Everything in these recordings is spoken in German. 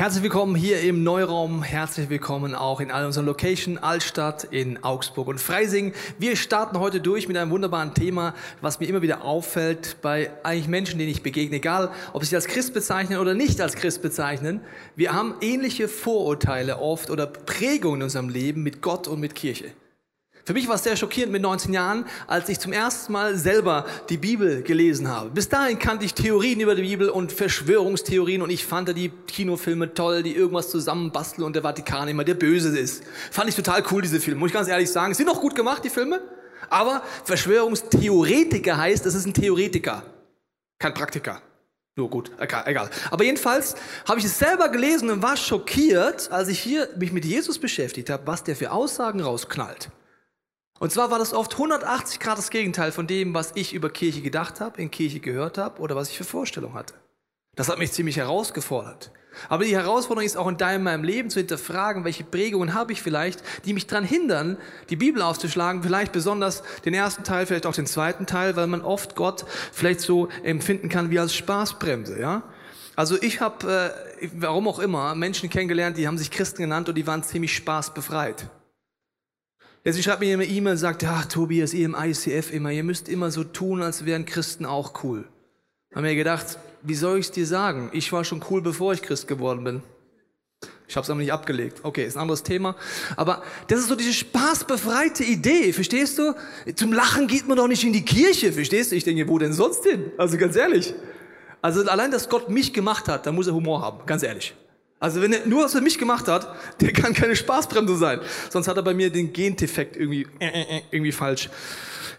Herzlich willkommen hier im Neuraum. Herzlich willkommen auch in all unseren Location Altstadt, in Augsburg und Freising. Wir starten heute durch mit einem wunderbaren Thema, was mir immer wieder auffällt bei eigentlich Menschen, denen ich begegne, egal ob sie als Christ bezeichnen oder nicht als Christ bezeichnen. Wir haben ähnliche Vorurteile oft oder Prägungen in unserem Leben mit Gott und mit Kirche. Für mich war es sehr schockierend mit 19 Jahren, als ich zum ersten Mal selber die Bibel gelesen habe. Bis dahin kannte ich Theorien über die Bibel und Verschwörungstheorien und ich fand die Kinofilme toll, die irgendwas zusammenbasteln und der Vatikan immer der Böse ist. Fand ich total cool, diese Filme. Muss ich ganz ehrlich sagen. Sind auch gut gemacht, die Filme. Aber Verschwörungstheoretiker heißt, das ist ein Theoretiker. Kein Praktiker. Nur gut, egal. Aber jedenfalls habe ich es selber gelesen und war schockiert, als ich hier mich mit Jesus beschäftigt habe, was der für Aussagen rausknallt. Und zwar war das oft 180 Grad das Gegenteil von dem, was ich über Kirche gedacht habe, in Kirche gehört habe oder was ich für Vorstellungen hatte. Das hat mich ziemlich herausgefordert. Aber die Herausforderung ist auch in deinem meinem Leben zu hinterfragen, welche Prägungen habe ich vielleicht, die mich daran hindern, die Bibel aufzuschlagen, vielleicht besonders den ersten Teil, vielleicht auch den zweiten Teil, weil man oft Gott vielleicht so empfinden kann wie als Spaßbremse, ja? Also ich habe, äh, warum auch immer, Menschen kennengelernt, die haben sich Christen genannt und die waren ziemlich spaßbefreit. Jetzt schreibt mir eine E-Mail und sagt, ja, Tobias, ihr im ICF immer, ihr müsst immer so tun, als wären Christen auch cool. Haben mir gedacht, wie soll ich es dir sagen? Ich war schon cool, bevor ich Christ geworden bin. Ich habe es aber nicht abgelegt. Okay, ist ein anderes Thema. Aber das ist so diese spaßbefreite Idee, verstehst du? Zum Lachen geht man doch nicht in die Kirche, verstehst du? Ich denke, wo denn sonst hin? Also ganz ehrlich. Also allein, dass Gott mich gemacht hat, da muss er Humor haben, ganz ehrlich. Also wenn er nur was für mich gemacht hat, der kann keine Spaßbremse sein. Sonst hat er bei mir den Gendefekt irgendwie, äh, äh, äh, irgendwie falsch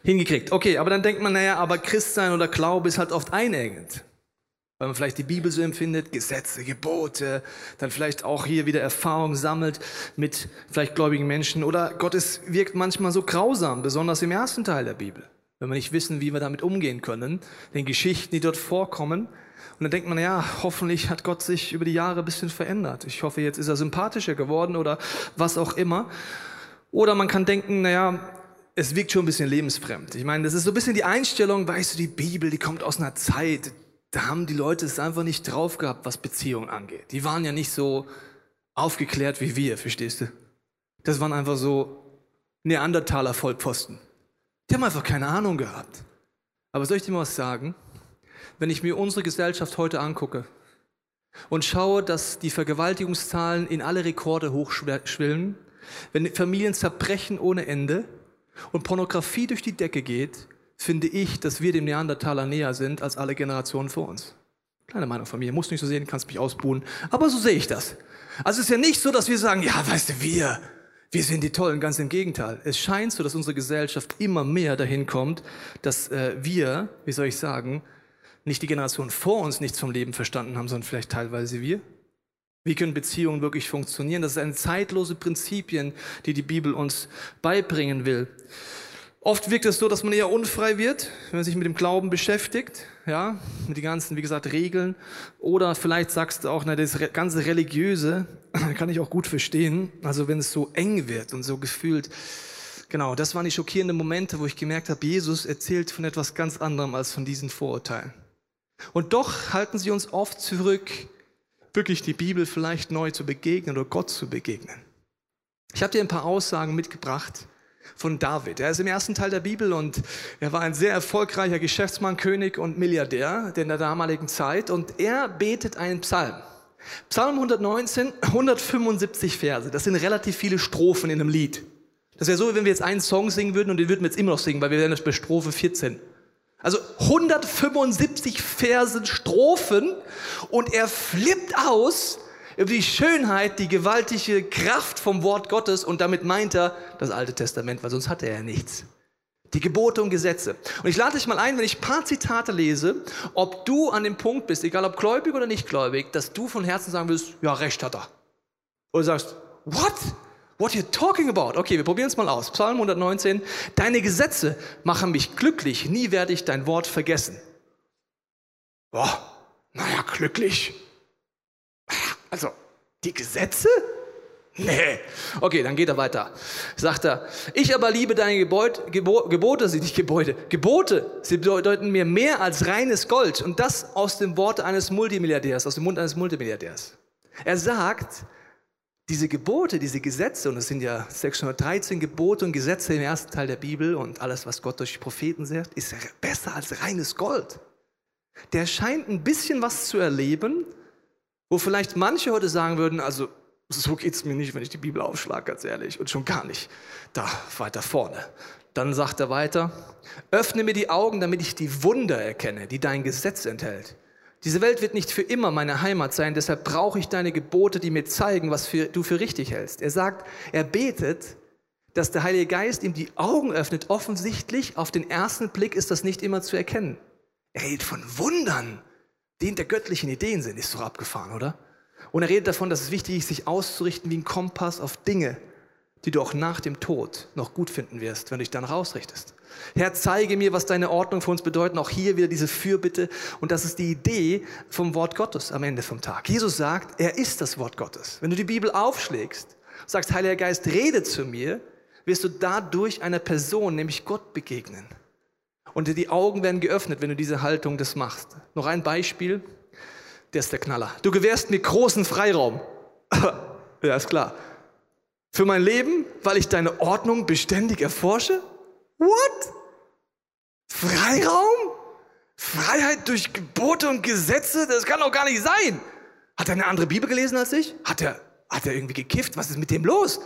hingekriegt. Okay, aber dann denkt man, naja, aber Christsein oder Glaube ist halt oft einengend. Weil man vielleicht die Bibel so empfindet, Gesetze, Gebote, dann vielleicht auch hier wieder Erfahrung sammelt mit vielleicht gläubigen Menschen. Oder Gott ist, wirkt manchmal so grausam, besonders im ersten Teil der Bibel. Wenn wir nicht wissen, wie wir damit umgehen können, den Geschichten, die dort vorkommen, und dann denkt man, ja, hoffentlich hat Gott sich über die Jahre ein bisschen verändert. Ich hoffe, jetzt ist er sympathischer geworden oder was auch immer. Oder man kann denken, naja, es wirkt schon ein bisschen lebensfremd. Ich meine, das ist so ein bisschen die Einstellung, weißt du, die Bibel, die kommt aus einer Zeit, da haben die Leute es einfach nicht drauf gehabt, was Beziehungen angeht. Die waren ja nicht so aufgeklärt wie wir, verstehst du? Das waren einfach so Neandertaler Vollpfosten. Die haben einfach keine Ahnung gehabt. Aber soll ich dir mal was sagen? Wenn ich mir unsere Gesellschaft heute angucke und schaue, dass die Vergewaltigungszahlen in alle Rekorde hochschwillen, wenn Familien zerbrechen ohne Ende und Pornografie durch die Decke geht, finde ich, dass wir dem Neandertaler näher sind als alle Generationen vor uns. Kleine Meinung von mir, muss nicht so sehen, kannst mich ausbuhen, aber so sehe ich das. Also es ist ja nicht so, dass wir sagen, ja, weißt du, wir, wir sind die Tollen, ganz im Gegenteil. Es scheint so, dass unsere Gesellschaft immer mehr dahin kommt, dass äh, wir, wie soll ich sagen, nicht die Generation vor uns nichts vom Leben verstanden haben, sondern vielleicht teilweise wir? Wie können Beziehungen wirklich funktionieren? Das sind zeitlose Prinzipien, die die Bibel uns beibringen will. Oft wirkt es so, dass man eher unfrei wird, wenn man sich mit dem Glauben beschäftigt, ja, mit den ganzen, wie gesagt, Regeln. Oder vielleicht sagst du auch, na, das ganze Religiöse kann ich auch gut verstehen. Also wenn es so eng wird und so gefühlt, genau, das waren die schockierenden Momente, wo ich gemerkt habe, Jesus erzählt von etwas ganz anderem als von diesen Vorurteilen. Und doch halten sie uns oft zurück, wirklich die Bibel vielleicht neu zu begegnen oder Gott zu begegnen. Ich habe dir ein paar Aussagen mitgebracht von David. Er ist im ersten Teil der Bibel und er war ein sehr erfolgreicher Geschäftsmann, König und Milliardär in der damaligen Zeit und er betet einen Psalm. Psalm 119, 175 Verse. Das sind relativ viele Strophen in einem Lied. Das wäre so, wenn wir jetzt einen Song singen würden und den würden wir jetzt immer noch singen, weil wir wären jetzt bei Strophe 14. Also 175 Versen Strophen und er flippt aus über die Schönheit, die gewaltige Kraft vom Wort Gottes und damit meint er das Alte Testament, weil sonst hatte er ja nichts. Die Gebote und Gesetze. Und ich lade dich mal ein, wenn ich ein paar Zitate lese, ob du an dem Punkt bist, egal ob gläubig oder nicht gläubig, dass du von Herzen sagen willst, ja, recht hat er. Oder sagst, what? What you talking about? Okay, wir probieren es mal aus. Psalm 119. Deine Gesetze machen mich glücklich. Nie werde ich dein Wort vergessen. Boah, naja, glücklich. Also, Die Gesetze? Nee. Okay, dann geht er weiter. Sagt er, ich aber liebe deine Gebot, Gebo, Gebote, sie nicht Gebäude, Gebote, sie bedeuten mir mehr als reines Gold. Und das aus dem Wort eines Multimilliardärs, aus dem Mund eines Multimilliardärs. Er sagt, diese Gebote, diese Gesetze, und es sind ja 613 Gebote und Gesetze im ersten Teil der Bibel und alles, was Gott durch Propheten sagt, ist besser als reines Gold. Der scheint ein bisschen was zu erleben, wo vielleicht manche heute sagen würden, also so geht es mir nicht, wenn ich die Bibel aufschlage, ganz ehrlich, und schon gar nicht da weiter vorne. Dann sagt er weiter, öffne mir die Augen, damit ich die Wunder erkenne, die dein Gesetz enthält. Diese Welt wird nicht für immer meine Heimat sein, deshalb brauche ich deine Gebote, die mir zeigen, was für, du für richtig hältst. Er sagt, er betet, dass der Heilige Geist ihm die Augen öffnet. Offensichtlich, auf den ersten Blick ist das nicht immer zu erkennen. Er redet von Wundern, die in der göttlichen Ideen sind. Ist doch abgefahren, oder? Und er redet davon, dass es wichtig ist, sich auszurichten wie ein Kompass auf Dinge, die du auch nach dem Tod noch gut finden wirst, wenn du dich dann rausrichtest. Herr, zeige mir, was deine Ordnung für uns bedeutet. Auch hier wieder diese Fürbitte. Und das ist die Idee vom Wort Gottes am Ende vom Tag. Jesus sagt, er ist das Wort Gottes. Wenn du die Bibel aufschlägst, sagst, Heiliger Geist, rede zu mir, wirst du dadurch einer Person, nämlich Gott, begegnen. Und die Augen werden geöffnet, wenn du diese Haltung das machst. Noch ein Beispiel, der ist der Knaller. Du gewährst mir großen Freiraum. ja, ist klar. Für mein Leben, weil ich deine Ordnung beständig erforsche? What? Freiraum? Freiheit durch Gebote und Gesetze? Das kann doch gar nicht sein. Hat er eine andere Bibel gelesen als ich? Hat er, hat er irgendwie gekifft? Was ist mit dem los?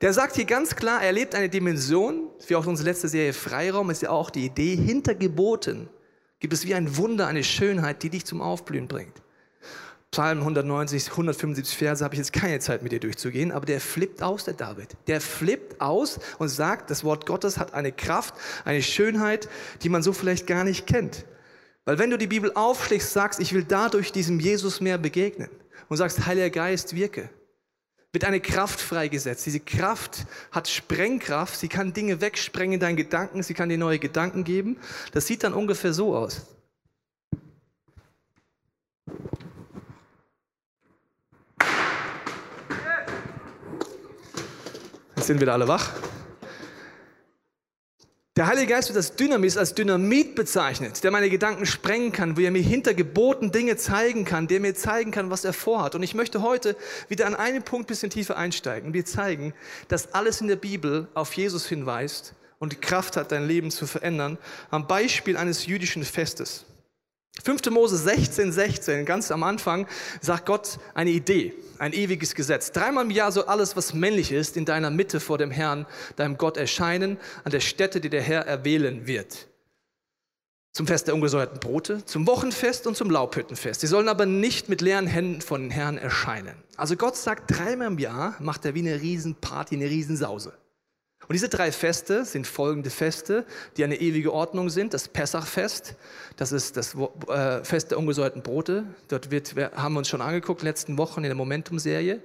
Der sagt hier ganz klar, er lebt eine Dimension, wie auch unsere letzte Serie Freiraum ist ja auch die Idee, hinter Geboten gibt es wie ein Wunder, eine Schönheit, die dich zum Aufblühen bringt. Psalm 190, 175 Verse habe ich jetzt keine Zeit mit dir durchzugehen, aber der flippt aus, der David. Der flippt aus und sagt, das Wort Gottes hat eine Kraft, eine Schönheit, die man so vielleicht gar nicht kennt. Weil wenn du die Bibel aufschlägst, sagst, ich will dadurch diesem Jesus mehr begegnen und sagst, Heiliger Geist, wirke, wird eine Kraft freigesetzt. Diese Kraft hat Sprengkraft, sie kann Dinge wegsprengen in deinen Gedanken, sie kann dir neue Gedanken geben. Das sieht dann ungefähr so aus. Sind wieder alle wach. Der Heilige Geist wird als Dynamis, als Dynamit bezeichnet, der meine Gedanken sprengen kann, wo er mir hinter Geboten Dinge zeigen kann, der mir zeigen kann, was er vorhat. Und ich möchte heute wieder an einen Punkt ein bisschen tiefer einsteigen. Wir zeigen, dass alles in der Bibel auf Jesus hinweist und die Kraft hat, dein Leben zu verändern, am Beispiel eines jüdischen Festes. 5. Mose 16, 16, ganz am Anfang, sagt Gott eine Idee, ein ewiges Gesetz. Dreimal im Jahr soll alles, was männlich ist, in deiner Mitte vor dem Herrn, deinem Gott erscheinen, an der Stätte, die der Herr erwählen wird. Zum Fest der ungesäuerten Brote, zum Wochenfest und zum Laubhüttenfest. Sie sollen aber nicht mit leeren Händen von den Herrn erscheinen. Also Gott sagt, dreimal im Jahr macht er wie eine Riesenparty, eine Riesensause. Und diese drei Feste sind folgende Feste, die eine ewige Ordnung sind. Das Pessachfest, das ist das äh, Fest der ungesäuerten Brote. Dort wird, haben wir uns schon angeguckt, letzten Wochen in der Momentum-Serie.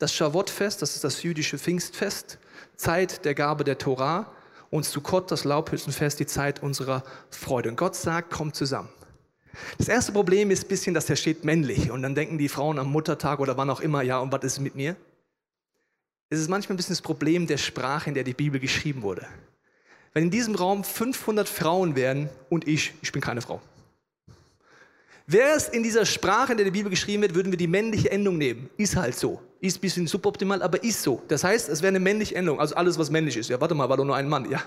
Das Shavuot-Fest, das ist das jüdische Pfingstfest, Zeit der Gabe der Torah. Und Sukkot, das Laubhüttenfest, die Zeit unserer Freude. Und Gott sagt, kommt zusammen. Das erste Problem ist ein bisschen, dass er steht männlich. Und dann denken die Frauen am Muttertag oder wann auch immer, ja, und was ist mit mir? Ist es manchmal ein bisschen das Problem der Sprache, in der die Bibel geschrieben wurde. Wenn in diesem Raum 500 Frauen wären und ich, ich bin keine Frau. Wäre es in dieser Sprache, in der die Bibel geschrieben wird, würden wir die männliche Endung nehmen. Ist halt so. Ist ein bisschen suboptimal, aber ist so. Das heißt, es wäre eine männliche Endung. Also alles, was männlich ist. Ja, warte mal, war doch nur ein Mann. Ja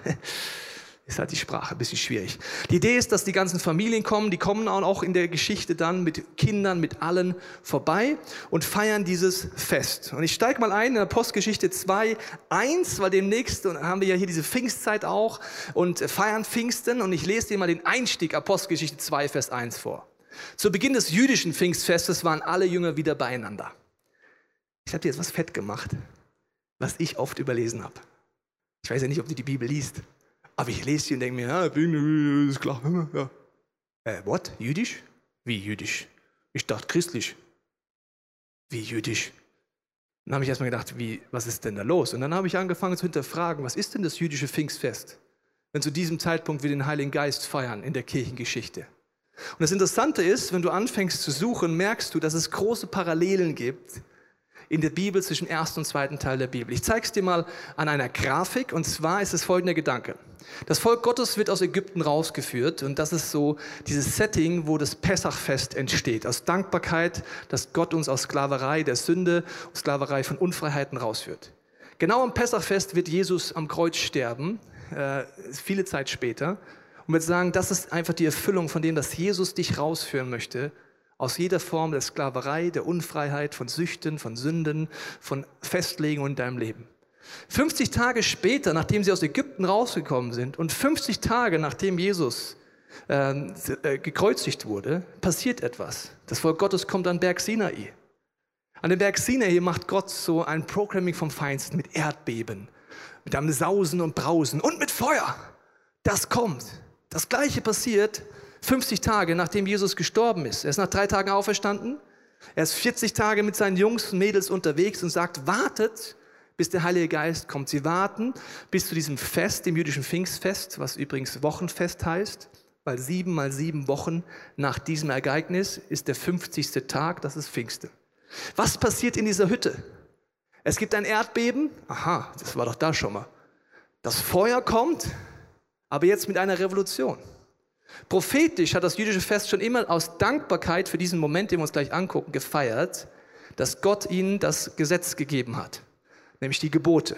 ist halt die Sprache ein bisschen schwierig. Die Idee ist, dass die ganzen Familien kommen, die kommen auch in der Geschichte dann mit Kindern, mit allen vorbei und feiern dieses Fest. Und ich steige mal ein in der Postgeschichte 2, 1, weil demnächst haben wir ja hier diese Pfingstzeit auch und feiern Pfingsten und ich lese dir mal den Einstieg Apostelgeschichte 2, Vers 1 vor. Zu Beginn des jüdischen Pfingstfestes waren alle Jünger wieder beieinander. Ich habe dir jetzt was fett gemacht, was ich oft überlesen habe. Ich weiß ja nicht, ob du die Bibel liest. Aber ich lese sie und denke mir, ja, bin, ist klar. Ja. Äh, what? Jüdisch? Wie jüdisch? Ich dachte christlich. Wie jüdisch? Dann habe ich erstmal gedacht, wie, was ist denn da los? Und dann habe ich angefangen zu hinterfragen, was ist denn das jüdische Pfingstfest, wenn zu diesem Zeitpunkt wir den Heiligen Geist feiern in der Kirchengeschichte? Und das Interessante ist, wenn du anfängst zu suchen, merkst du, dass es große Parallelen gibt in der Bibel zwischen ersten und zweiten Teil der Bibel. Ich zeige es dir mal an einer Grafik und zwar ist es folgender Gedanke. Das Volk Gottes wird aus Ägypten rausgeführt und das ist so dieses Setting, wo das Pessachfest entsteht. Aus Dankbarkeit, dass Gott uns aus Sklaverei der Sünde, Sklaverei von Unfreiheiten rausführt. Genau am Pessachfest wird Jesus am Kreuz sterben, äh, viele Zeit später. Und wird sagen, das ist einfach die Erfüllung von dem, dass Jesus dich rausführen möchte aus jeder Form der Sklaverei, der Unfreiheit, von Süchten, von Sünden, von Festlegungen in deinem Leben. 50 Tage später, nachdem sie aus Ägypten rausgekommen sind und 50 Tage nachdem Jesus ähm, äh, gekreuzigt wurde, passiert etwas. Das Volk Gottes kommt an Berg Sinai. An dem Berg Sinai macht Gott so ein Programming vom Feinsten mit Erdbeben, mit einem Sausen und Brausen und mit Feuer. Das kommt. Das gleiche passiert 50 Tage nachdem Jesus gestorben ist. Er ist nach drei Tagen auferstanden. Er ist 40 Tage mit seinen Jungs und Mädels unterwegs und sagt, wartet, bis der Heilige Geist kommt. Sie warten bis zu diesem Fest, dem jüdischen Pfingstfest, was übrigens Wochenfest heißt, weil sieben mal sieben Wochen nach diesem Ereignis ist der 50. Tag, das ist Pfingste. Was passiert in dieser Hütte? Es gibt ein Erdbeben. Aha, das war doch da schon mal. Das Feuer kommt, aber jetzt mit einer Revolution. Prophetisch hat das jüdische Fest schon immer aus Dankbarkeit für diesen Moment, den wir uns gleich angucken, gefeiert, dass Gott ihnen das Gesetz gegeben hat, nämlich die Gebote.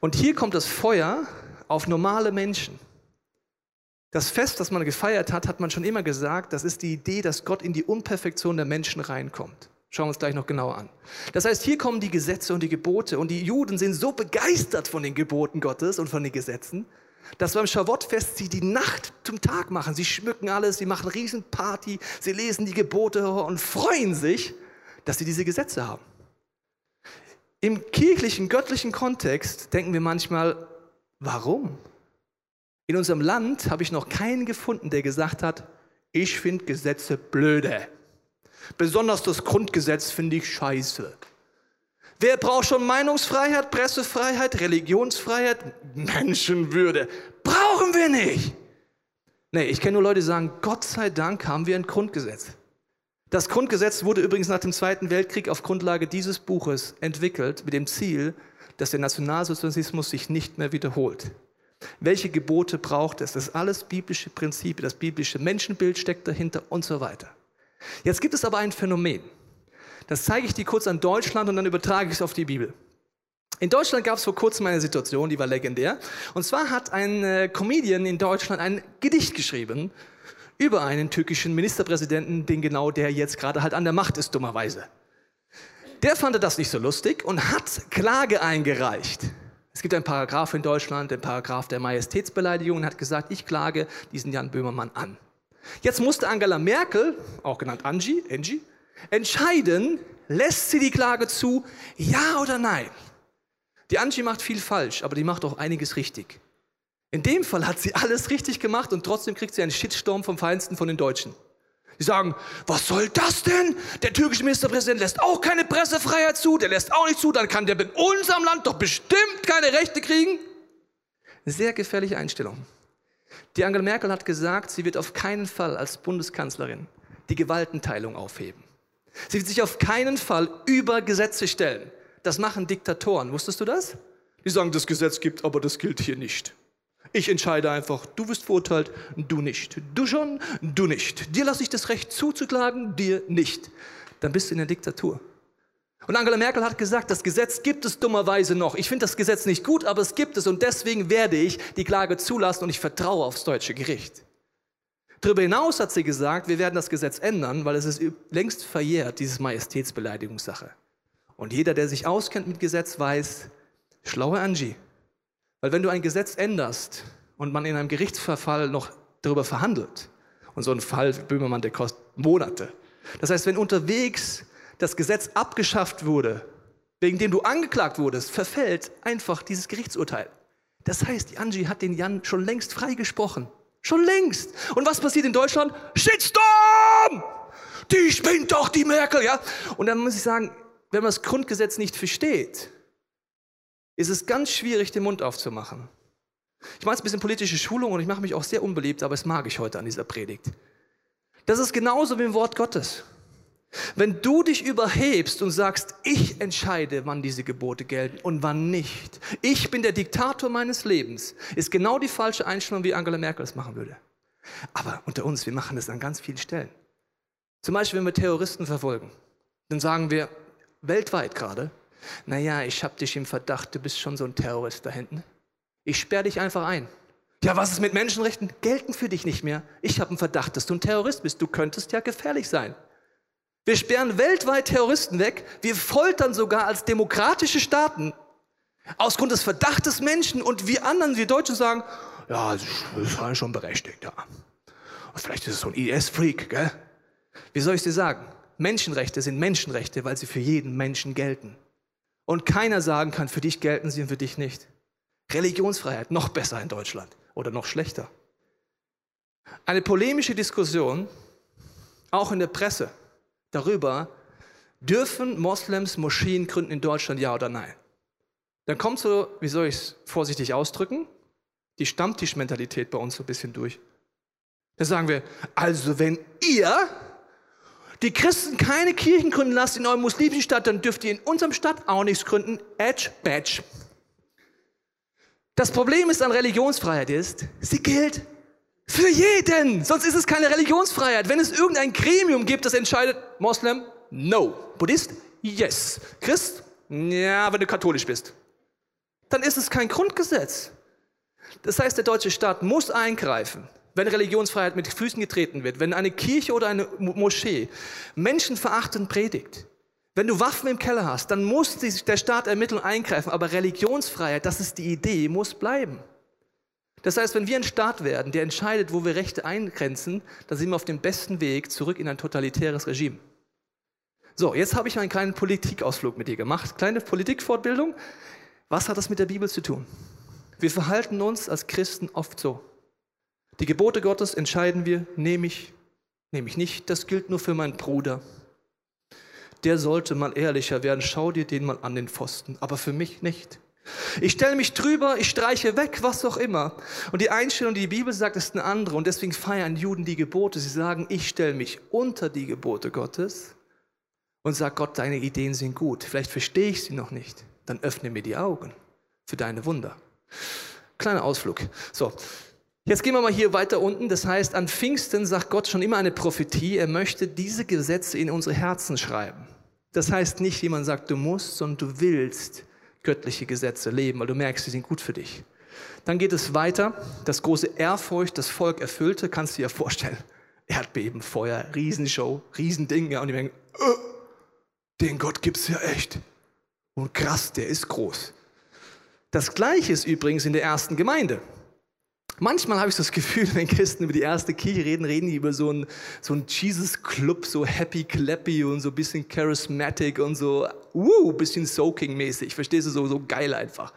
Und hier kommt das Feuer auf normale Menschen. Das Fest, das man gefeiert hat, hat man schon immer gesagt, das ist die Idee, dass Gott in die Unperfektion der Menschen reinkommt. Schauen wir uns gleich noch genauer an. Das heißt, hier kommen die Gesetze und die Gebote und die Juden sind so begeistert von den Geboten Gottes und von den Gesetzen, dass beim Schavottfest sie die Nacht zum Tag machen. Sie schmücken alles, sie machen Riesenparty, sie lesen die Gebote und freuen sich, dass sie diese Gesetze haben. Im kirchlichen, göttlichen Kontext denken wir manchmal, warum? In unserem Land habe ich noch keinen gefunden, der gesagt hat, ich finde Gesetze blöde. Besonders das Grundgesetz finde ich scheiße. Wer braucht schon Meinungsfreiheit, Pressefreiheit, Religionsfreiheit, Menschenwürde? Brauchen wir nicht. Nee, ich kenne nur Leute, die sagen, Gott sei Dank haben wir ein Grundgesetz. Das Grundgesetz wurde übrigens nach dem Zweiten Weltkrieg auf Grundlage dieses Buches entwickelt mit dem Ziel, dass der Nationalsozialismus sich nicht mehr wiederholt. Welche Gebote braucht es? Das ist alles biblische Prinzipien, das biblische Menschenbild steckt dahinter und so weiter. Jetzt gibt es aber ein Phänomen. Das zeige ich dir kurz an Deutschland und dann übertrage ich es auf die Bibel. In Deutschland gab es vor kurzem eine Situation, die war legendär. Und zwar hat ein äh, Comedian in Deutschland ein Gedicht geschrieben über einen türkischen Ministerpräsidenten, den genau der jetzt gerade halt an der Macht ist, dummerweise. Der fand das nicht so lustig und hat Klage eingereicht. Es gibt einen Paragraph in Deutschland, den Paragraph der Majestätsbeleidigung, und hat gesagt, ich klage diesen Jan Böhmermann an. Jetzt musste Angela Merkel, auch genannt Angie, Angie, entscheiden, lässt sie die Klage zu, ja oder nein. Die Angie macht viel falsch, aber die macht auch einiges richtig. In dem Fall hat sie alles richtig gemacht und trotzdem kriegt sie einen Shitstorm vom Feinsten von den Deutschen. Die sagen, was soll das denn? Der türkische Ministerpräsident lässt auch keine Pressefreiheit zu, der lässt auch nicht zu, dann kann der in unserem Land doch bestimmt keine Rechte kriegen. Sehr gefährliche Einstellung. Die Angela Merkel hat gesagt, sie wird auf keinen Fall als Bundeskanzlerin die Gewaltenteilung aufheben. Sie wird sich auf keinen Fall über Gesetze stellen. Das machen Diktatoren. Wusstest du das? Die sagen, das Gesetz gibt, aber das gilt hier nicht. Ich entscheide einfach, du wirst verurteilt, du nicht. Du schon, du nicht. Dir lasse ich das Recht zuzuklagen, dir nicht. Dann bist du in der Diktatur. Und Angela Merkel hat gesagt, das Gesetz gibt es dummerweise noch. Ich finde das Gesetz nicht gut, aber es gibt es und deswegen werde ich die Klage zulassen und ich vertraue aufs deutsche Gericht. Darüber hinaus hat sie gesagt, wir werden das Gesetz ändern, weil es ist längst verjährt, diese Majestätsbeleidigungssache. Und jeder, der sich auskennt mit Gesetz, weiß, schlaue Angie. Weil wenn du ein Gesetz änderst und man in einem Gerichtsverfall noch darüber verhandelt, und so ein Fall Böhmermann, der kostet Monate. Das heißt, wenn unterwegs das Gesetz abgeschafft wurde, wegen dem du angeklagt wurdest, verfällt einfach dieses Gerichtsurteil. Das heißt, die Angie hat den Jan schon längst freigesprochen. Schon längst. Und was passiert in Deutschland? Shitstorm! Die spinnt doch die Merkel, ja? Und dann muss ich sagen, wenn man das Grundgesetz nicht versteht, ist es ganz schwierig, den Mund aufzumachen. Ich mache jetzt ein bisschen politische Schulung und ich mache mich auch sehr unbeliebt, aber es mag ich heute an dieser Predigt. Das ist genauso wie im Wort Gottes. Wenn du dich überhebst und sagst, ich entscheide, wann diese Gebote gelten und wann nicht, ich bin der Diktator meines Lebens, ist genau die falsche Einstellung, wie Angela Merkel es machen würde. Aber unter uns, wir machen das an ganz vielen Stellen. Zum Beispiel, wenn wir Terroristen verfolgen, dann sagen wir weltweit gerade, naja, ich habe dich im Verdacht, du bist schon so ein Terrorist da hinten. Ich sperre dich einfach ein. Ja, was ist mit Menschenrechten? Gelten für dich nicht mehr. Ich habe einen Verdacht, dass du ein Terrorist bist. Du könntest ja gefährlich sein. Wir sperren weltweit Terroristen weg. Wir foltern sogar als demokratische Staaten aus Grund des Verdachtes Menschen. Und wir anderen, wir Deutschen sagen, ja, das ist schon berechtigt. Ja. vielleicht ist es so ein IS-Freak, gell? Wie soll ich dir sagen? Menschenrechte sind Menschenrechte, weil sie für jeden Menschen gelten. Und keiner sagen kann, für dich gelten sie und für dich nicht. Religionsfreiheit, noch besser in Deutschland oder noch schlechter. Eine polemische Diskussion, auch in der Presse, darüber, dürfen Moslems Moscheen gründen in Deutschland, ja oder nein? Dann kommt so, wie soll ich es vorsichtig ausdrücken, die Stammtischmentalität bei uns so ein bisschen durch. Da sagen wir, also wenn ihr die Christen keine Kirchen gründen lasst in eurem muslimischen Stadt, dann dürft ihr in unserem Stadt auch nichts gründen. Edge, badge. Das Problem ist an Religionsfreiheit ist, sie gilt für jeden. Sonst ist es keine Religionsfreiheit. Wenn es irgendein Gremium gibt, das entscheidet, Moslem, no. Buddhist, yes. Christ, ja, wenn du katholisch bist. Dann ist es kein Grundgesetz. Das heißt, der deutsche Staat muss eingreifen, wenn Religionsfreiheit mit Füßen getreten wird, wenn eine Kirche oder eine Moschee menschenverachtend predigt. Wenn du Waffen im Keller hast, dann muss der Staat ermitteln und eingreifen. Aber Religionsfreiheit, das ist die Idee, muss bleiben. Das heißt, wenn wir ein Staat werden, der entscheidet, wo wir Rechte eingrenzen, dann sind wir auf dem besten Weg zurück in ein totalitäres Regime. So, jetzt habe ich einen kleinen Politikausflug mit dir gemacht. Kleine Politikfortbildung. Was hat das mit der Bibel zu tun? Wir verhalten uns als Christen oft so. Die Gebote Gottes entscheiden wir, nehme ich, nehme ich nicht. Das gilt nur für meinen Bruder der sollte mal ehrlicher werden. Schau dir den mal an den Pfosten, aber für mich nicht. Ich stelle mich drüber, ich streiche weg, was auch immer. Und die Einstellung, die die Bibel sagt, ist eine andere. Und deswegen feiern Juden die Gebote. Sie sagen, ich stelle mich unter die Gebote Gottes und sage, Gott, deine Ideen sind gut. Vielleicht verstehe ich sie noch nicht. Dann öffne mir die Augen für deine Wunder. Kleiner Ausflug. So, Jetzt gehen wir mal hier weiter unten. Das heißt, an Pfingsten sagt Gott schon immer eine Prophetie. Er möchte diese Gesetze in unsere Herzen schreiben. Das heißt nicht, jemand sagt, du musst, sondern du willst göttliche Gesetze leben, weil du merkst, sie sind gut für dich. Dann geht es weiter. Das große Ehrfurcht, das Volk erfüllte, kannst du dir vorstellen. Erdbeben, Feuer, Riesenshow, Riesending. Ja, und die denken, oh, den Gott gibt's ja echt. Und krass, der ist groß. Das Gleiche ist übrigens in der ersten Gemeinde. Manchmal habe ich das Gefühl, wenn Christen über die erste Kirche reden, reden die über so einen, so einen Jesus-Club, so happy, clappy und so ein bisschen charismatic und so, uh, bisschen soaking-mäßig. Verstehst du, so, so geil einfach.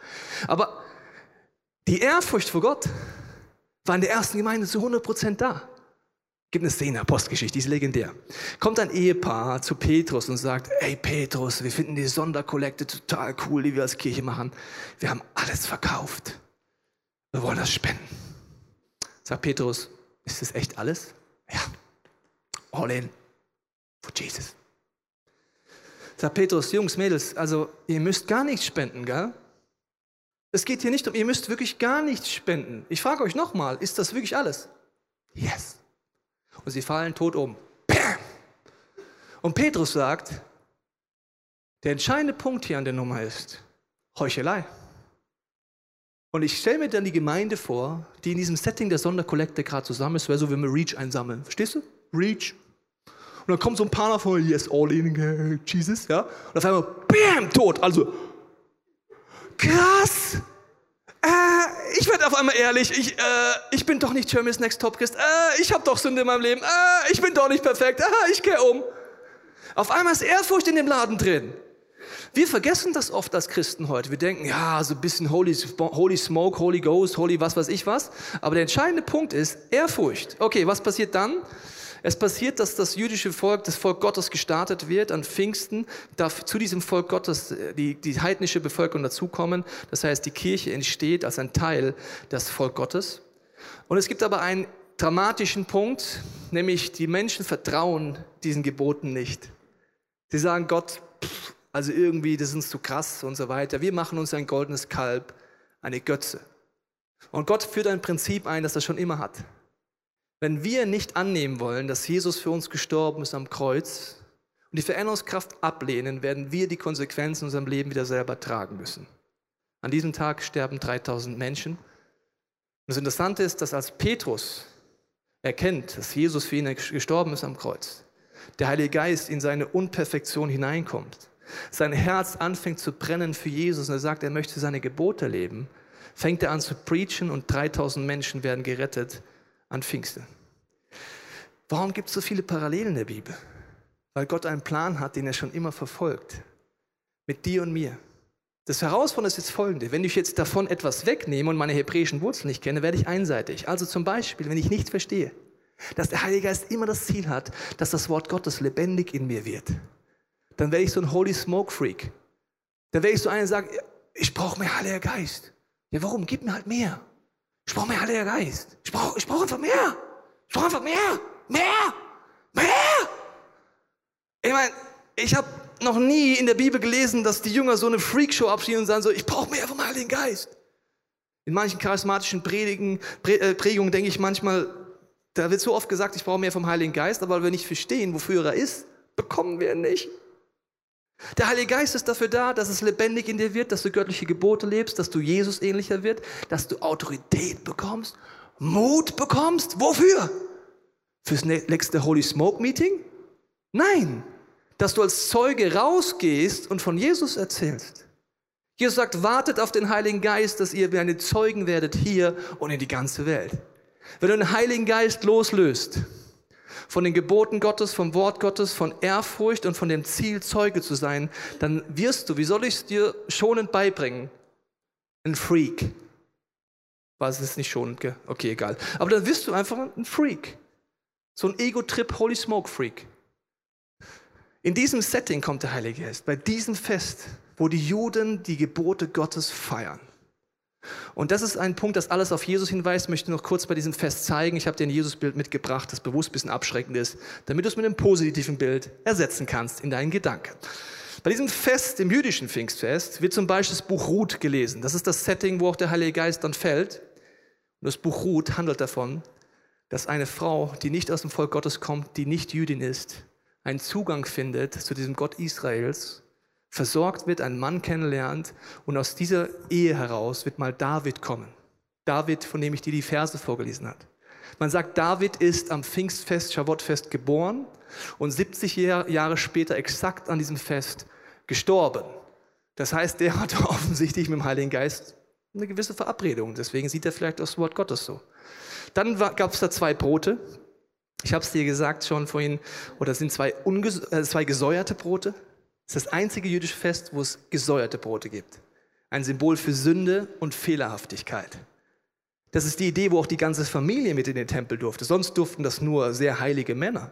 Aber die Ehrfurcht vor Gott war in der ersten Gemeinde zu 100% da. Gibt eine Szene, Postgeschichte, die ist legendär. Kommt ein Ehepaar zu Petrus und sagt, ey Petrus, wir finden die Sonderkollekte total cool, die wir als Kirche machen. Wir haben alles verkauft. Wir wollen das spenden. Sagt Petrus, ist das echt alles? Ja. All in. For Jesus. Sagt Petrus, Jungs, Mädels, also ihr müsst gar nichts spenden, gell? Es geht hier nicht um, ihr müsst wirklich gar nichts spenden. Ich frage euch nochmal, ist das wirklich alles? Yes. Und sie fallen tot um. Bam! Und Petrus sagt, der entscheidende Punkt hier an der Nummer ist Heuchelei. Und ich stelle mir dann die Gemeinde vor, die in diesem Setting der Sonderkollekte gerade zusammen ist, wäre so, wenn wir Reach einsammeln. Verstehst du? Reach. Und dann kommt so ein paar davon, yes, all in, Jesus, ja. Und auf einmal, bam, tot. Also, krass. Äh, ich werde auf einmal ehrlich, ich, äh, ich bin doch nicht Germany's Next Top Christ. Äh, ich habe doch Sünde in meinem Leben. Äh, ich bin doch nicht perfekt. Äh, ich gehe um. Auf einmal ist Ehrfurcht in dem Laden drin. Wir vergessen das oft als Christen heute. Wir denken, ja, so ein bisschen Holy, Holy Smoke, Holy Ghost, Holy was weiß ich was. Aber der entscheidende Punkt ist Ehrfurcht. Okay, was passiert dann? Es passiert, dass das jüdische Volk, das Volk Gottes gestartet wird an Pfingsten, darf zu diesem Volk Gottes äh, die, die heidnische Bevölkerung dazukommen. Das heißt, die Kirche entsteht als ein Teil des Volk Gottes. Und es gibt aber einen dramatischen Punkt, nämlich die Menschen vertrauen diesen Geboten nicht. Sie sagen Gott, pff, also irgendwie, das ist uns zu krass und so weiter. Wir machen uns ein goldenes Kalb, eine Götze. Und Gott führt ein Prinzip ein, das er schon immer hat. Wenn wir nicht annehmen wollen, dass Jesus für uns gestorben ist am Kreuz und die Veränderungskraft ablehnen, werden wir die Konsequenzen in unserem Leben wieder selber tragen müssen. An diesem Tag sterben 3000 Menschen. Und das Interessante ist, dass als Petrus erkennt, dass Jesus für ihn gestorben ist am Kreuz, der Heilige Geist in seine Unperfektion hineinkommt, sein Herz anfängt zu brennen für Jesus und er sagt, er möchte seine Gebote leben, fängt er an zu preachen und 3000 Menschen werden gerettet an Pfingsten. Warum gibt es so viele Parallelen in der Bibel? Weil Gott einen Plan hat, den er schon immer verfolgt. Mit dir und mir. Das Herausfordernde ist jetzt folgende. Wenn ich jetzt davon etwas wegnehme und meine hebräischen Wurzeln nicht kenne, werde ich einseitig. Also zum Beispiel, wenn ich nicht verstehe, dass der Heilige Geist immer das Ziel hat, dass das Wort Gottes lebendig in mir wird, dann werde ich so ein Holy Smoke Freak. Dann werde ich so einer, der sagt, ich brauche mehr Heiliger Geist. Ja, warum? Gib mir halt mehr. Ich brauche mehr Heiliger Geist. Ich brauche ich brauch einfach mehr. Ich brauche einfach mehr. Mehr. Mehr. Ich meine, ich habe noch nie in der Bibel gelesen, dass die Jünger so eine Freakshow abschieben und sagen so, ich brauche mehr vom Heiligen Geist. In manchen charismatischen Predigen, äh, Prägungen denke ich manchmal, da wird so oft gesagt, ich brauche mehr vom Heiligen Geist, aber weil wir nicht verstehen, wofür er ist, bekommen wir ihn nicht. Der Heilige Geist ist dafür da, dass es lebendig in dir wird, dass du göttliche Gebote lebst, dass du Jesus ähnlicher wird, dass du Autorität bekommst, Mut bekommst. Wofür? Fürs nächste Holy Smoke Meeting? Nein, dass du als Zeuge rausgehst und von Jesus erzählst. Jesus sagt, wartet auf den Heiligen Geist, dass ihr meine Zeugen werdet hier und in die ganze Welt. Wenn du den Heiligen Geist loslöst, von den Geboten Gottes, vom Wort Gottes, von Ehrfurcht und von dem Ziel, Zeuge zu sein, dann wirst du, wie soll ich es dir schonend beibringen? Ein Freak. War es jetzt nicht schonend, gell? Okay, egal. Aber dann wirst du einfach ein Freak. So ein Ego-Trip, Holy Smoke Freak. In diesem Setting kommt der Heilige Geist, bei diesem Fest, wo die Juden die Gebote Gottes feiern. Und das ist ein Punkt, das alles auf Jesus hinweist. Ich möchte noch kurz bei diesem Fest zeigen. Ich habe dir ein Jesusbild mitgebracht, das bewusst ein bisschen abschreckend ist, damit du es mit einem positiven Bild ersetzen kannst in deinen Gedanken. Bei diesem Fest, dem jüdischen Pfingstfest, wird zum Beispiel das Buch Ruth gelesen. Das ist das Setting, wo auch der Heilige Geist dann fällt. Und das Buch Ruth handelt davon, dass eine Frau, die nicht aus dem Volk Gottes kommt, die nicht Jüdin ist, einen Zugang findet zu diesem Gott Israels versorgt wird, einen Mann kennenlernt und aus dieser Ehe heraus wird mal David kommen. David, von dem ich dir die Verse vorgelesen habe. Man sagt, David ist am Pfingstfest, Schabbatfest geboren und 70 Jahre später exakt an diesem Fest gestorben. Das heißt, der hatte offensichtlich mit dem Heiligen Geist eine gewisse Verabredung. Deswegen sieht er vielleicht das Wort Gottes so. Dann gab es da zwei Brote. Ich habe es dir gesagt schon vorhin, oder es sind zwei, äh, zwei gesäuerte Brote. Es ist das einzige jüdische Fest, wo es gesäuerte Brote gibt. Ein Symbol für Sünde und Fehlerhaftigkeit. Das ist die Idee, wo auch die ganze Familie mit in den Tempel durfte. Sonst durften das nur sehr heilige Männer.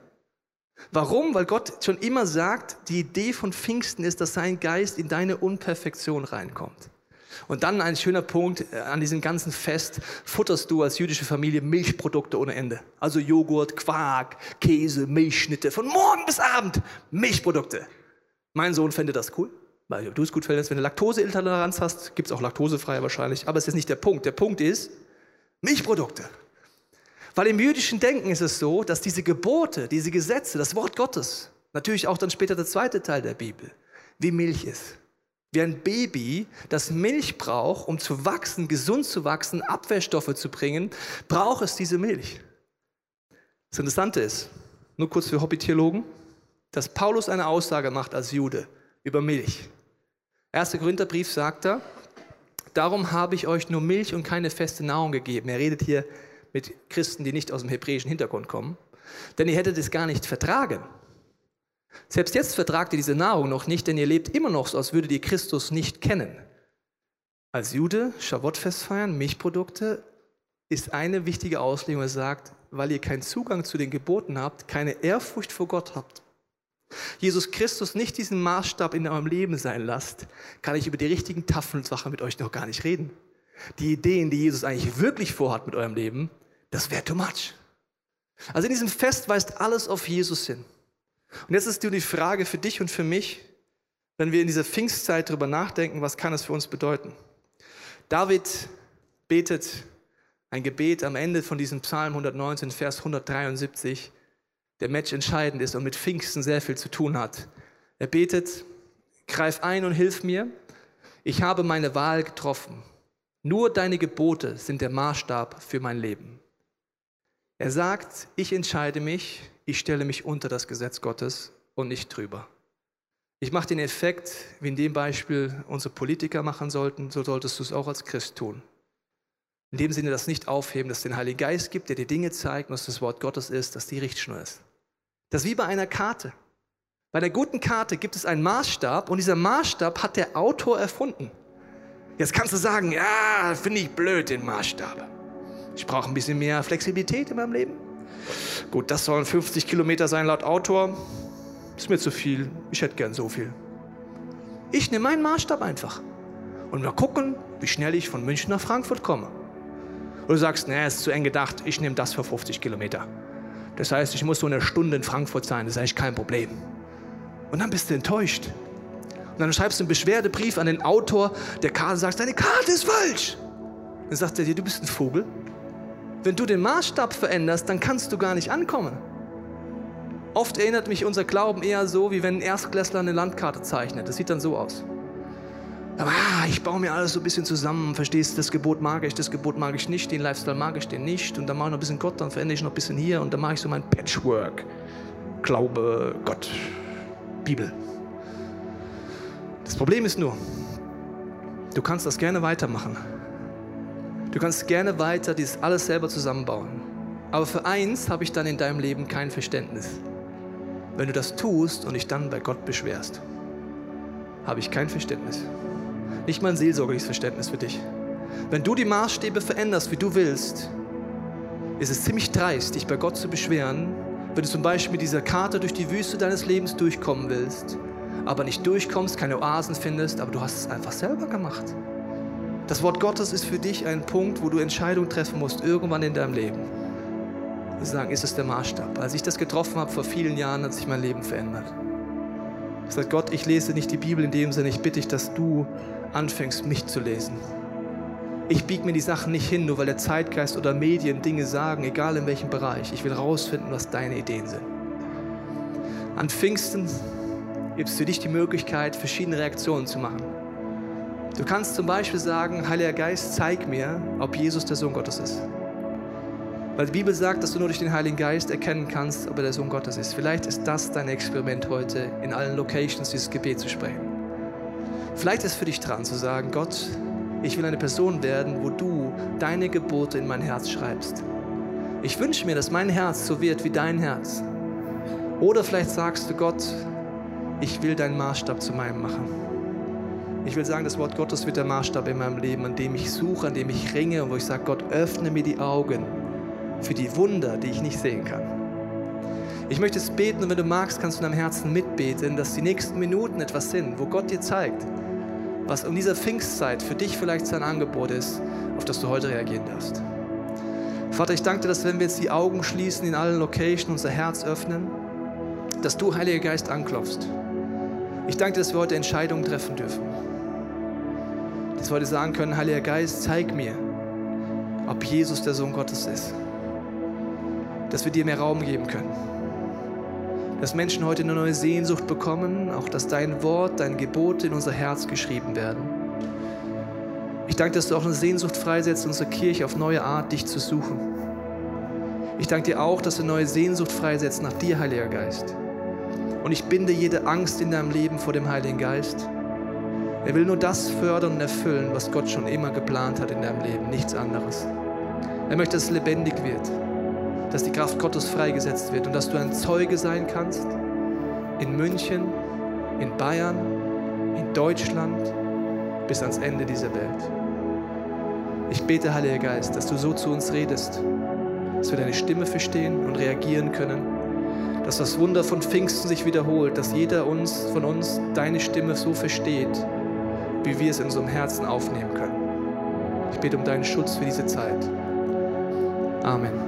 Warum? Weil Gott schon immer sagt, die Idee von Pfingsten ist, dass sein Geist in deine Unperfektion reinkommt. Und dann ein schöner Punkt, äh, an diesem ganzen Fest futterst du als jüdische Familie Milchprodukte ohne Ende. Also Joghurt, Quark, Käse, Milchschnitte, von morgen bis Abend Milchprodukte. Mein Sohn fände das cool, weil du es gut fändest. Wenn du Laktoseintoleranz hast, gibt es auch laktosefrei wahrscheinlich. Aber es ist nicht der Punkt. Der Punkt ist Milchprodukte. Weil im jüdischen Denken ist es so, dass diese Gebote, diese Gesetze, das Wort Gottes, natürlich auch dann später der zweite Teil der Bibel, wie Milch ist. Wie ein Baby, das Milch braucht, um zu wachsen, gesund zu wachsen, Abwehrstoffe zu bringen, braucht es diese Milch. Das Interessante ist, nur kurz für Hobbytheologen, dass Paulus eine Aussage macht als Jude über Milch. 1. Korintherbrief sagt er, darum habe ich euch nur Milch und keine feste Nahrung gegeben. Er redet hier mit Christen, die nicht aus dem hebräischen Hintergrund kommen, denn ihr hättet es gar nicht vertragen. Selbst jetzt vertragt ihr diese Nahrung noch nicht, denn ihr lebt immer noch so, als würdet ihr Christus nicht kennen. Als Jude, Schavottfest feiern, Milchprodukte, ist eine wichtige Auslegung, er sagt, weil ihr keinen Zugang zu den Geboten habt, keine Ehrfurcht vor Gott habt, Jesus Christus nicht diesen Maßstab in eurem Leben sein lasst, kann ich über die richtigen Tafelsachen mit euch noch gar nicht reden. Die Ideen, die Jesus eigentlich wirklich vorhat mit eurem Leben, das wäre too much. Also in diesem Fest weist alles auf Jesus hin. Und jetzt ist die Frage für dich und für mich, wenn wir in dieser Pfingstzeit darüber nachdenken, was kann es für uns bedeuten? David betet ein Gebet am Ende von diesem Psalm 119, Vers 173, der Match entscheidend ist und mit Pfingsten sehr viel zu tun hat. Er betet, greif ein und hilf mir. Ich habe meine Wahl getroffen. Nur deine Gebote sind der Maßstab für mein Leben. Er sagt, ich entscheide mich, ich stelle mich unter das Gesetz Gottes und nicht drüber. Ich mache den Effekt, wie in dem Beispiel unsere Politiker machen sollten, so solltest du es auch als Christ tun. In dem Sinne, das nicht aufheben, dass es den Heiligen Geist gibt, der dir Dinge zeigt dass das Wort Gottes ist, dass die Richtschnur ist. Das ist wie bei einer Karte. Bei der guten Karte gibt es einen Maßstab und dieser Maßstab hat der Autor erfunden. Jetzt kannst du sagen, ja, finde ich blöd, den Maßstab. Ich brauche ein bisschen mehr Flexibilität in meinem Leben. Gut, das sollen 50 Kilometer sein laut Autor. Ist mir zu viel. Ich hätte gern so viel. Ich nehme meinen Maßstab einfach. Und mal gucken, wie schnell ich von München nach Frankfurt komme. Oder du sagst, nee, ist zu eng gedacht, ich nehme das für 50 Kilometer. Das heißt, ich muss so eine Stunde in Frankfurt sein, das ist eigentlich kein Problem. Und dann bist du enttäuscht. Und dann schreibst du einen Beschwerdebrief an den Autor der Karte und sagst, deine Karte ist falsch. Dann sagt er dir, du bist ein Vogel. Wenn du den Maßstab veränderst, dann kannst du gar nicht ankommen. Oft erinnert mich unser Glauben eher so, wie wenn ein Erstklässler eine Landkarte zeichnet. Das sieht dann so aus. Aber ah, ich baue mir alles so ein bisschen zusammen, verstehst du, das Gebot mag ich, das Gebot mag ich nicht, den Lifestyle mag ich den nicht und dann mache ich noch ein bisschen Gott, dann verändere ich noch ein bisschen hier und dann mache ich so mein Patchwork. Glaube, Gott, Bibel. Das Problem ist nur, du kannst das gerne weitermachen. Du kannst gerne weiter dieses alles selber zusammenbauen. Aber für eins habe ich dann in deinem Leben kein Verständnis. Wenn du das tust und dich dann bei Gott beschwerst, habe ich kein Verständnis. Nicht mal ein seelsorgerliches Verständnis für dich. Wenn du die Maßstäbe veränderst, wie du willst, ist es ziemlich dreist, dich bei Gott zu beschweren, wenn du zum Beispiel mit dieser Karte durch die Wüste deines Lebens durchkommen willst, aber nicht durchkommst, keine Oasen findest, aber du hast es einfach selber gemacht. Das Wort Gottes ist für dich ein Punkt, wo du Entscheidungen treffen musst, irgendwann in deinem Leben. Und sagen, ist es der Maßstab? Als ich das getroffen habe vor vielen Jahren, hat sich mein Leben verändert. Ich sage, Gott, ich lese nicht die Bibel in dem Sinne, ich bitte dich, dass du anfängst, mich zu lesen. Ich biege mir die Sachen nicht hin, nur weil der Zeitgeist oder Medien Dinge sagen, egal in welchem Bereich. Ich will rausfinden, was deine Ideen sind. An Pfingsten gibt es für dich die Möglichkeit, verschiedene Reaktionen zu machen. Du kannst zum Beispiel sagen, Heiliger Geist, zeig mir, ob Jesus der Sohn Gottes ist. Weil die Bibel sagt, dass du nur durch den Heiligen Geist erkennen kannst, ob er der Sohn Gottes ist. Vielleicht ist das dein Experiment heute, in allen Locations dieses Gebet zu sprechen. Vielleicht ist für dich dran zu sagen, Gott, ich will eine Person werden, wo du deine Gebote in mein Herz schreibst. Ich wünsche mir, dass mein Herz so wird wie dein Herz. Oder vielleicht sagst du, Gott, ich will deinen Maßstab zu meinem machen. Ich will sagen, das Wort Gottes wird der Maßstab in meinem Leben, an dem ich suche, an dem ich ringe und wo ich sage, Gott, öffne mir die Augen für die Wunder, die ich nicht sehen kann. Ich möchte es beten und wenn du magst, kannst du in deinem Herzen mitbeten, dass die nächsten Minuten etwas sind, wo Gott dir zeigt, was um dieser Pfingstzeit für dich vielleicht sein Angebot ist, auf das du heute reagieren darfst. Vater, ich danke dir, dass wenn wir jetzt die Augen schließen, in allen Locations unser Herz öffnen, dass du, Heiliger Geist, anklopfst. Ich danke dir, dass wir heute Entscheidungen treffen dürfen. Dass wir heute sagen können, Heiliger Geist, zeig mir, ob Jesus der Sohn Gottes ist. Dass wir dir mehr Raum geben können dass Menschen heute eine neue Sehnsucht bekommen, auch dass dein Wort, dein Gebot in unser Herz geschrieben werden. Ich danke, dass du auch eine Sehnsucht freisetzt, unsere Kirche auf neue Art, dich zu suchen. Ich danke dir auch, dass du eine neue Sehnsucht freisetzt nach dir, Heiliger Geist. Und ich binde jede Angst in deinem Leben vor dem Heiligen Geist. Er will nur das fördern und erfüllen, was Gott schon immer geplant hat in deinem Leben, nichts anderes. Er möchte, dass es lebendig wird dass die Kraft Gottes freigesetzt wird und dass du ein Zeuge sein kannst in München, in Bayern, in Deutschland bis ans Ende dieser Welt. Ich bete, Heiliger Geist, dass du so zu uns redest, dass wir deine Stimme verstehen und reagieren können, dass das Wunder von Pfingsten sich wiederholt, dass jeder uns, von uns deine Stimme so versteht, wie wir es in unserem Herzen aufnehmen können. Ich bete um deinen Schutz für diese Zeit. Amen.